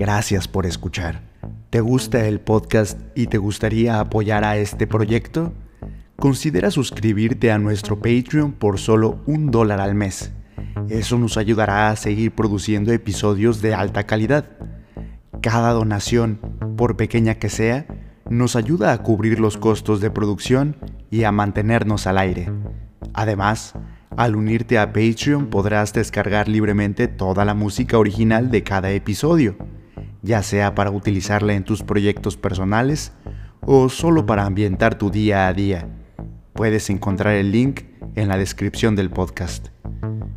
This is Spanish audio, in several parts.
Gracias por escuchar. ¿Te gusta el podcast y te gustaría apoyar a este proyecto? Considera suscribirte a nuestro Patreon por solo un dólar al mes. Eso nos ayudará a seguir produciendo episodios de alta calidad. Cada donación, por pequeña que sea, nos ayuda a cubrir los costos de producción y a mantenernos al aire. Además, al unirte a Patreon podrás descargar libremente toda la música original de cada episodio, ya sea para utilizarla en tus proyectos personales o solo para ambientar tu día a día. Puedes encontrar el link en la descripción del podcast.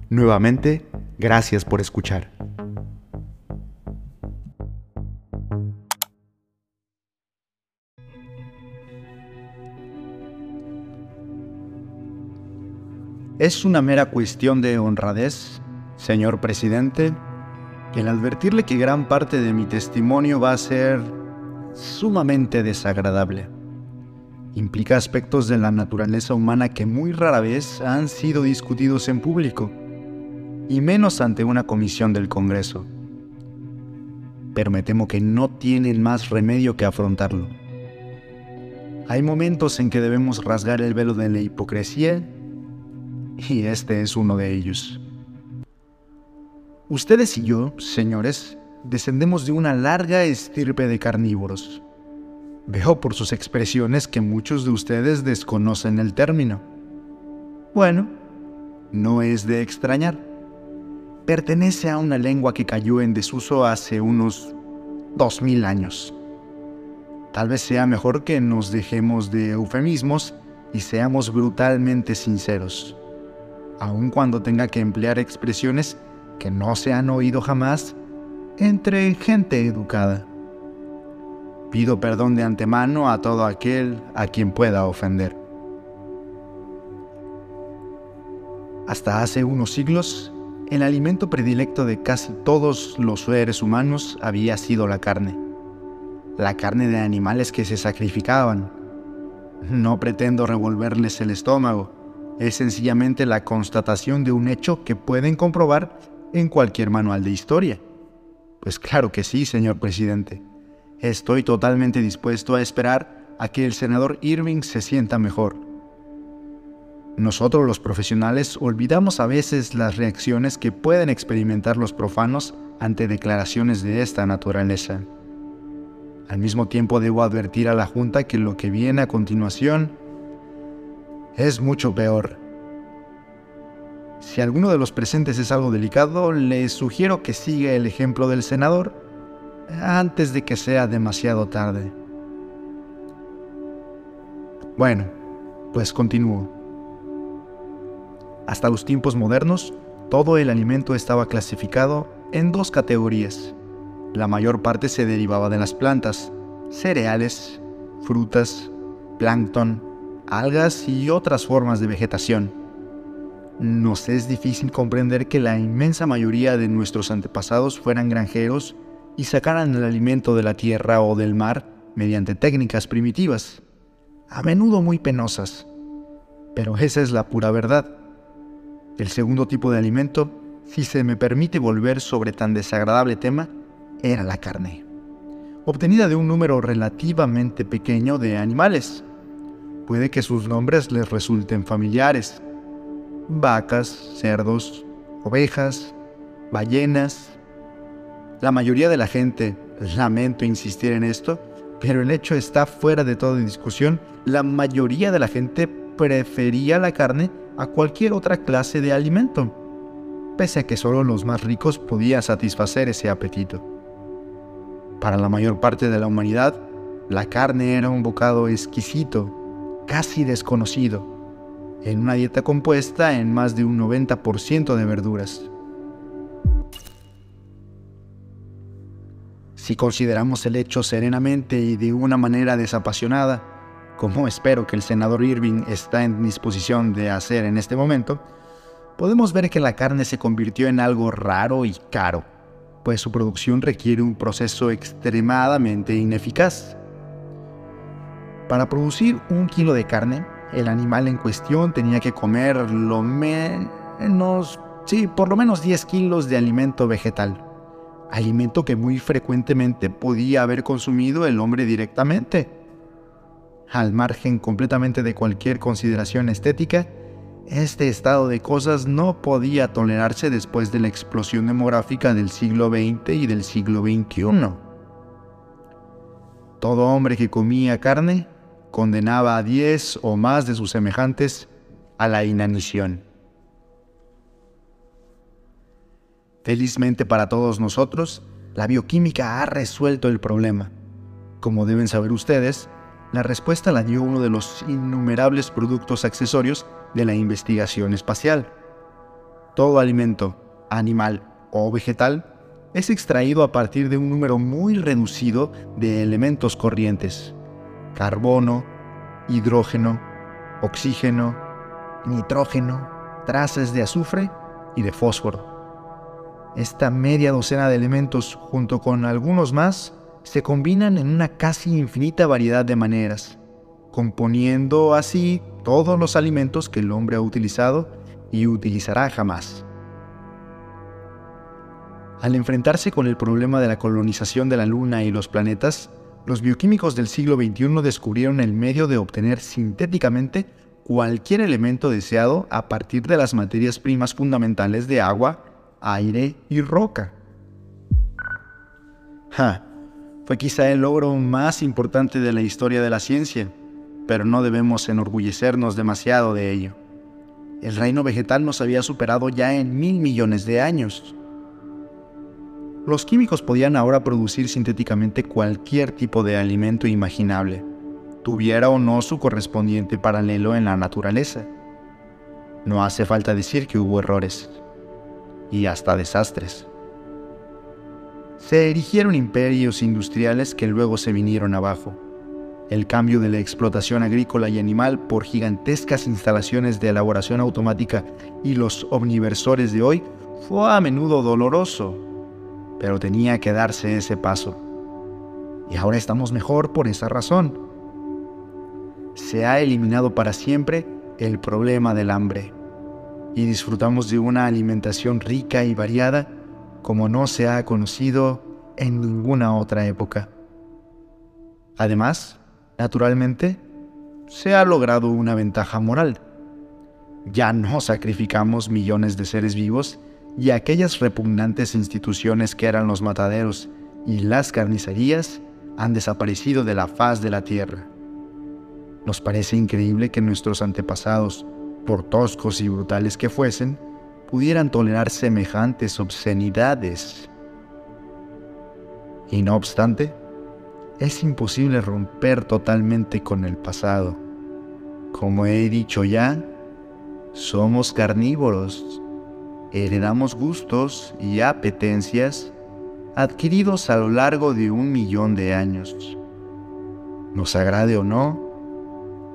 Nuevamente, gracias por escuchar. Es una mera cuestión de honradez, señor presidente, el advertirle que gran parte de mi testimonio va a ser sumamente desagradable. Implica aspectos de la naturaleza humana que muy rara vez han sido discutidos en público, y menos ante una comisión del Congreso. Pero me temo que no tienen más remedio que afrontarlo. Hay momentos en que debemos rasgar el velo de la hipocresía y este es uno de ellos. Ustedes y yo, señores, descendemos de una larga estirpe de carnívoros. Veo por sus expresiones que muchos de ustedes desconocen el término. Bueno, no es de extrañar. Pertenece a una lengua que cayó en desuso hace unos dos mil años. Tal vez sea mejor que nos dejemos de eufemismos y seamos brutalmente sinceros aun cuando tenga que emplear expresiones que no se han oído jamás entre gente educada. Pido perdón de antemano a todo aquel a quien pueda ofender. Hasta hace unos siglos, el alimento predilecto de casi todos los seres humanos había sido la carne. La carne de animales que se sacrificaban. No pretendo revolverles el estómago, es sencillamente la constatación de un hecho que pueden comprobar en cualquier manual de historia. Pues claro que sí, señor presidente. Estoy totalmente dispuesto a esperar a que el senador Irving se sienta mejor. Nosotros los profesionales olvidamos a veces las reacciones que pueden experimentar los profanos ante declaraciones de esta naturaleza. Al mismo tiempo debo advertir a la Junta que lo que viene a continuación es mucho peor. Si alguno de los presentes es algo delicado, les sugiero que siga el ejemplo del senador antes de que sea demasiado tarde. Bueno, pues continúo. Hasta los tiempos modernos, todo el alimento estaba clasificado en dos categorías. La mayor parte se derivaba de las plantas, cereales, frutas, plancton, algas y otras formas de vegetación. Nos es difícil comprender que la inmensa mayoría de nuestros antepasados fueran granjeros y sacaran el alimento de la tierra o del mar mediante técnicas primitivas, a menudo muy penosas. Pero esa es la pura verdad. El segundo tipo de alimento, si se me permite volver sobre tan desagradable tema, era la carne, obtenida de un número relativamente pequeño de animales, puede que sus nombres les resulten familiares. Vacas, cerdos, ovejas, ballenas. La mayoría de la gente, lamento insistir en esto, pero el hecho está fuera de toda discusión, la mayoría de la gente prefería la carne a cualquier otra clase de alimento, pese a que solo los más ricos podían satisfacer ese apetito. Para la mayor parte de la humanidad, la carne era un bocado exquisito casi desconocido, en una dieta compuesta en más de un 90% de verduras. Si consideramos el hecho serenamente y de una manera desapasionada, como espero que el senador Irving está en disposición de hacer en este momento, podemos ver que la carne se convirtió en algo raro y caro, pues su producción requiere un proceso extremadamente ineficaz. Para producir un kilo de carne, el animal en cuestión tenía que comer lo menos, sí, por lo menos 10 kilos de alimento vegetal, alimento que muy frecuentemente podía haber consumido el hombre directamente. Al margen completamente de cualquier consideración estética, este estado de cosas no podía tolerarse después de la explosión demográfica del siglo XX y del siglo XXI. Todo hombre que comía carne condenaba a diez o más de sus semejantes a la inanición. Felizmente para todos nosotros, la bioquímica ha resuelto el problema. Como deben saber ustedes, la respuesta la dio uno de los innumerables productos accesorios de la investigación espacial. Todo alimento, animal o vegetal, es extraído a partir de un número muy reducido de elementos corrientes. Carbono, hidrógeno, oxígeno, nitrógeno, trazas de azufre y de fósforo. Esta media docena de elementos, junto con algunos más, se combinan en una casi infinita variedad de maneras, componiendo así todos los alimentos que el hombre ha utilizado y utilizará jamás. Al enfrentarse con el problema de la colonización de la Luna y los planetas, los bioquímicos del siglo XXI descubrieron el medio de obtener sintéticamente cualquier elemento deseado a partir de las materias primas fundamentales de agua, aire y roca. fue quizá el logro más importante de la historia de la ciencia, pero no debemos enorgullecernos demasiado de ello. El reino vegetal nos había superado ya en mil millones de años. Los químicos podían ahora producir sintéticamente cualquier tipo de alimento imaginable, tuviera o no su correspondiente paralelo en la naturaleza. No hace falta decir que hubo errores y hasta desastres. Se erigieron imperios industriales que luego se vinieron abajo. El cambio de la explotación agrícola y animal por gigantescas instalaciones de elaboración automática y los omniversores de hoy fue a menudo doloroso, pero tenía que darse ese paso. Y ahora estamos mejor por esa razón. Se ha eliminado para siempre el problema del hambre y disfrutamos de una alimentación rica y variada como no se ha conocido en ninguna otra época. Además, naturalmente, se ha logrado una ventaja moral. Ya no sacrificamos millones de seres vivos y aquellas repugnantes instituciones que eran los mataderos y las carnicerías han desaparecido de la faz de la tierra. Nos parece increíble que nuestros antepasados por toscos y brutales que fuesen, pudieran tolerar semejantes obscenidades. Y no obstante, es imposible romper totalmente con el pasado. Como he dicho ya, somos carnívoros, heredamos gustos y apetencias adquiridos a lo largo de un millón de años. Nos agrade o no,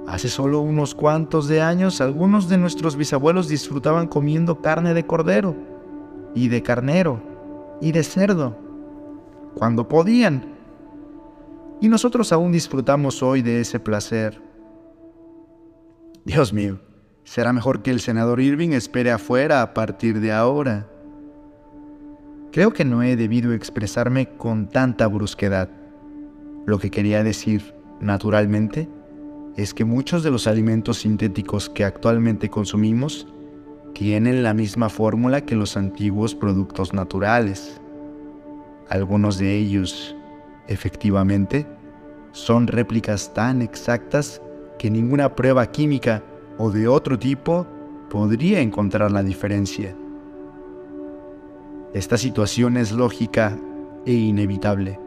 Hace solo unos cuantos de años algunos de nuestros bisabuelos disfrutaban comiendo carne de cordero y de carnero y de cerdo, cuando podían. Y nosotros aún disfrutamos hoy de ese placer. Dios mío, será mejor que el senador Irving espere afuera a partir de ahora. Creo que no he debido expresarme con tanta brusquedad. Lo que quería decir, naturalmente, es que muchos de los alimentos sintéticos que actualmente consumimos tienen la misma fórmula que los antiguos productos naturales. Algunos de ellos, efectivamente, son réplicas tan exactas que ninguna prueba química o de otro tipo podría encontrar la diferencia. Esta situación es lógica e inevitable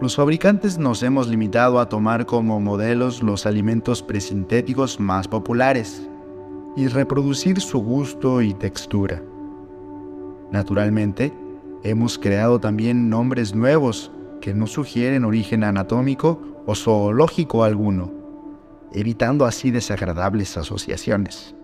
los fabricantes nos hemos limitado a tomar como modelos los alimentos presintéticos más populares y reproducir su gusto y textura. Naturalmente, hemos creado también nombres nuevos que no sugieren origen anatómico o zoológico alguno, evitando así desagradables asociaciones.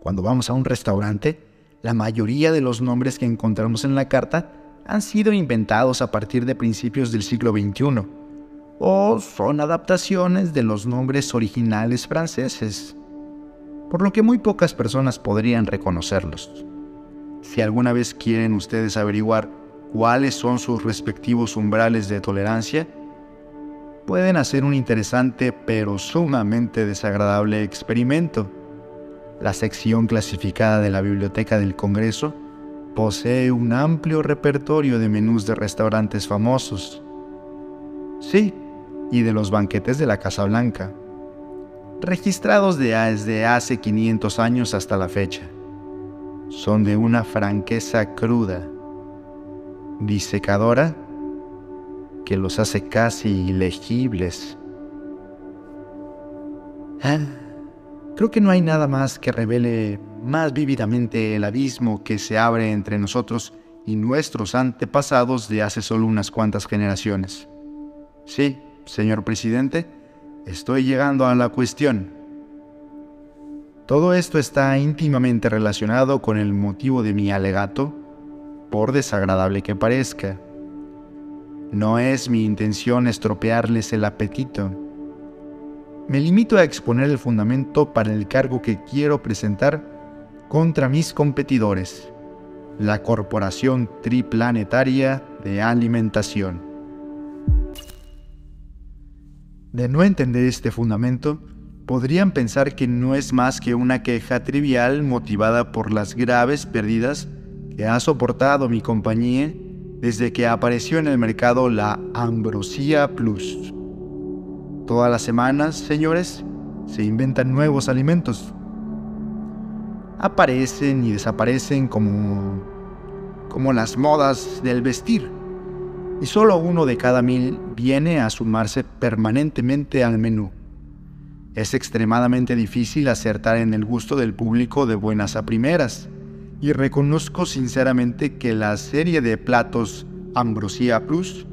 Cuando vamos a un restaurante, la mayoría de los nombres que encontramos en la carta han sido inventados a partir de principios del siglo XXI o son adaptaciones de los nombres originales franceses, por lo que muy pocas personas podrían reconocerlos. si alguna vez quieren ustedes averiguar cuáles son sus respectivos umbrales de tolerancia, pueden hacer un interesante pero sumamente desagradable experimento. La sección clasificada de la Biblioteca del Congreso posee un amplio repertorio de menús de restaurantes famosos. Sí, y de los banquetes de la Casa Blanca, registrados desde hace 500 años hasta la fecha. Son de una franqueza cruda, disecadora, que los hace casi ilegibles. Ah, creo que no hay nada más que revele más vívidamente el abismo que se abre entre nosotros y nuestros antepasados de hace solo unas cuantas generaciones. Sí, señor presidente, estoy llegando a la cuestión. Todo esto está íntimamente relacionado con el motivo de mi alegato, por desagradable que parezca. No es mi intención estropearles el apetito. Me limito a exponer el fundamento para el cargo que quiero presentar contra mis competidores, la Corporación Triplanetaria de Alimentación. De no entender este fundamento, podrían pensar que no es más que una queja trivial motivada por las graves pérdidas que ha soportado mi compañía desde que apareció en el mercado la Ambrosía Plus. Todas las semanas, señores, se inventan nuevos alimentos. Aparecen y desaparecen como, como las modas del vestir. Y solo uno de cada mil viene a sumarse permanentemente al menú. Es extremadamente difícil acertar en el gusto del público de buenas a primeras y reconozco sinceramente que la serie de platos Ambrosía Plus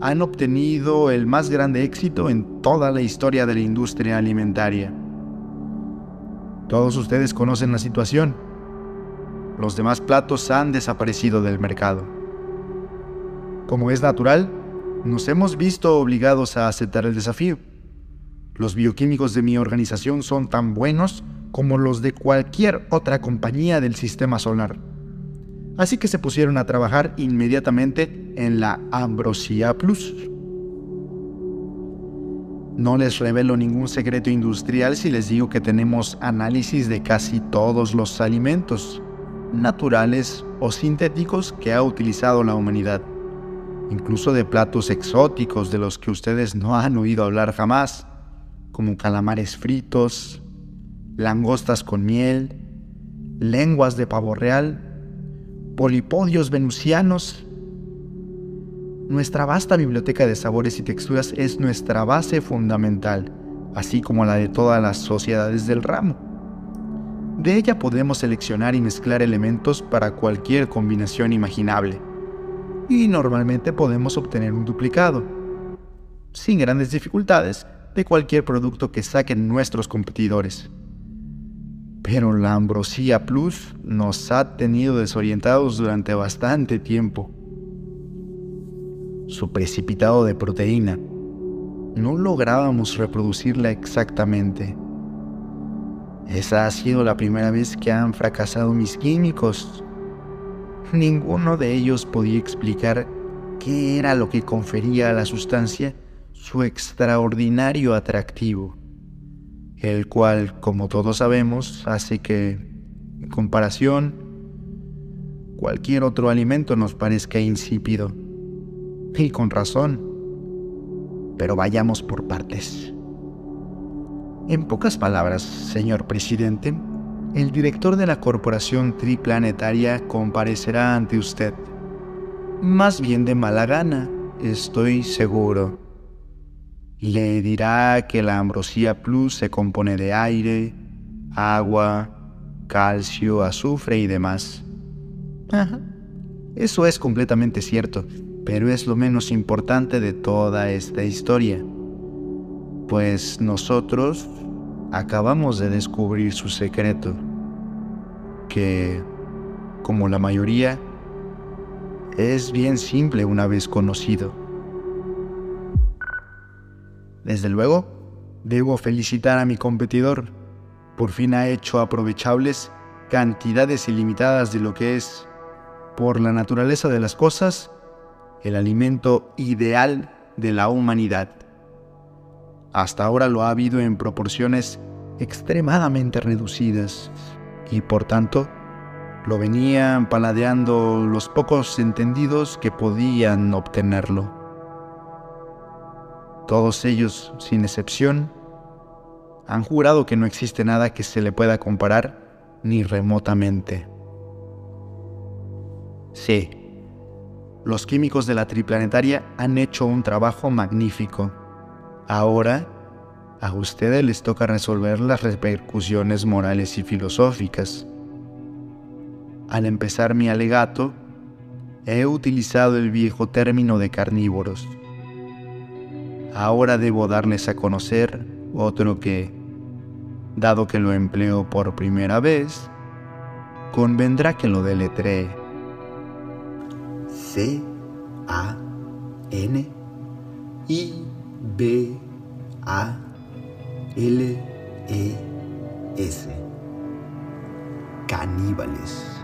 han obtenido el más grande éxito en toda la historia de la industria alimentaria. Todos ustedes conocen la situación. Los demás platos han desaparecido del mercado. Como es natural, nos hemos visto obligados a aceptar el desafío. Los bioquímicos de mi organización son tan buenos como los de cualquier otra compañía del sistema solar. Así que se pusieron a trabajar inmediatamente en la Ambrosía Plus. No les revelo ningún secreto industrial si les digo que tenemos análisis de casi todos los alimentos, naturales o sintéticos que ha utilizado la humanidad, incluso de platos exóticos de los que ustedes no han oído hablar jamás, como calamares fritos, langostas con miel, lenguas de pavo real, polipodios venusianos. Nuestra vasta biblioteca de sabores y texturas es nuestra base fundamental, así como la de todas las sociedades del ramo. De ella podemos seleccionar y mezclar elementos para cualquier combinación imaginable, y normalmente podemos obtener un duplicado, sin grandes dificultades, de cualquier producto que saquen nuestros competidores. Pero la Ambrosía Plus nos ha tenido desorientados durante bastante tiempo. Su precipitado de proteína. No lográbamos reproducirla exactamente. Esa ha sido la primera vez que han fracasado mis químicos. Ninguno de ellos podía explicar qué era lo que confería a la sustancia su extraordinario atractivo el cual, como todos sabemos, hace que, en comparación, cualquier otro alimento nos parezca insípido. Y con razón. Pero vayamos por partes. En pocas palabras, señor presidente, el director de la Corporación Triplanetaria comparecerá ante usted. Más bien de mala gana, estoy seguro le dirá que la ambrosía plus se compone de aire, agua, calcio, azufre y demás. Eso es completamente cierto, pero es lo menos importante de toda esta historia. Pues nosotros acabamos de descubrir su secreto, que, como la mayoría, es bien simple una vez conocido. Desde luego, debo felicitar a mi competidor. Por fin ha hecho aprovechables cantidades ilimitadas de lo que es, por la naturaleza de las cosas, el alimento ideal de la humanidad. Hasta ahora lo ha habido en proporciones extremadamente reducidas y por tanto lo venían paladeando los pocos entendidos que podían obtenerlo. Todos ellos, sin excepción, han jurado que no existe nada que se le pueda comparar ni remotamente. Sí, los químicos de la triplanetaria han hecho un trabajo magnífico. Ahora, a ustedes les toca resolver las repercusiones morales y filosóficas. Al empezar mi alegato, he utilizado el viejo término de carnívoros. Ahora debo darles a conocer otro que, dado que lo empleo por primera vez, convendrá que lo deletree. C A N I B A L E S. Caníbales.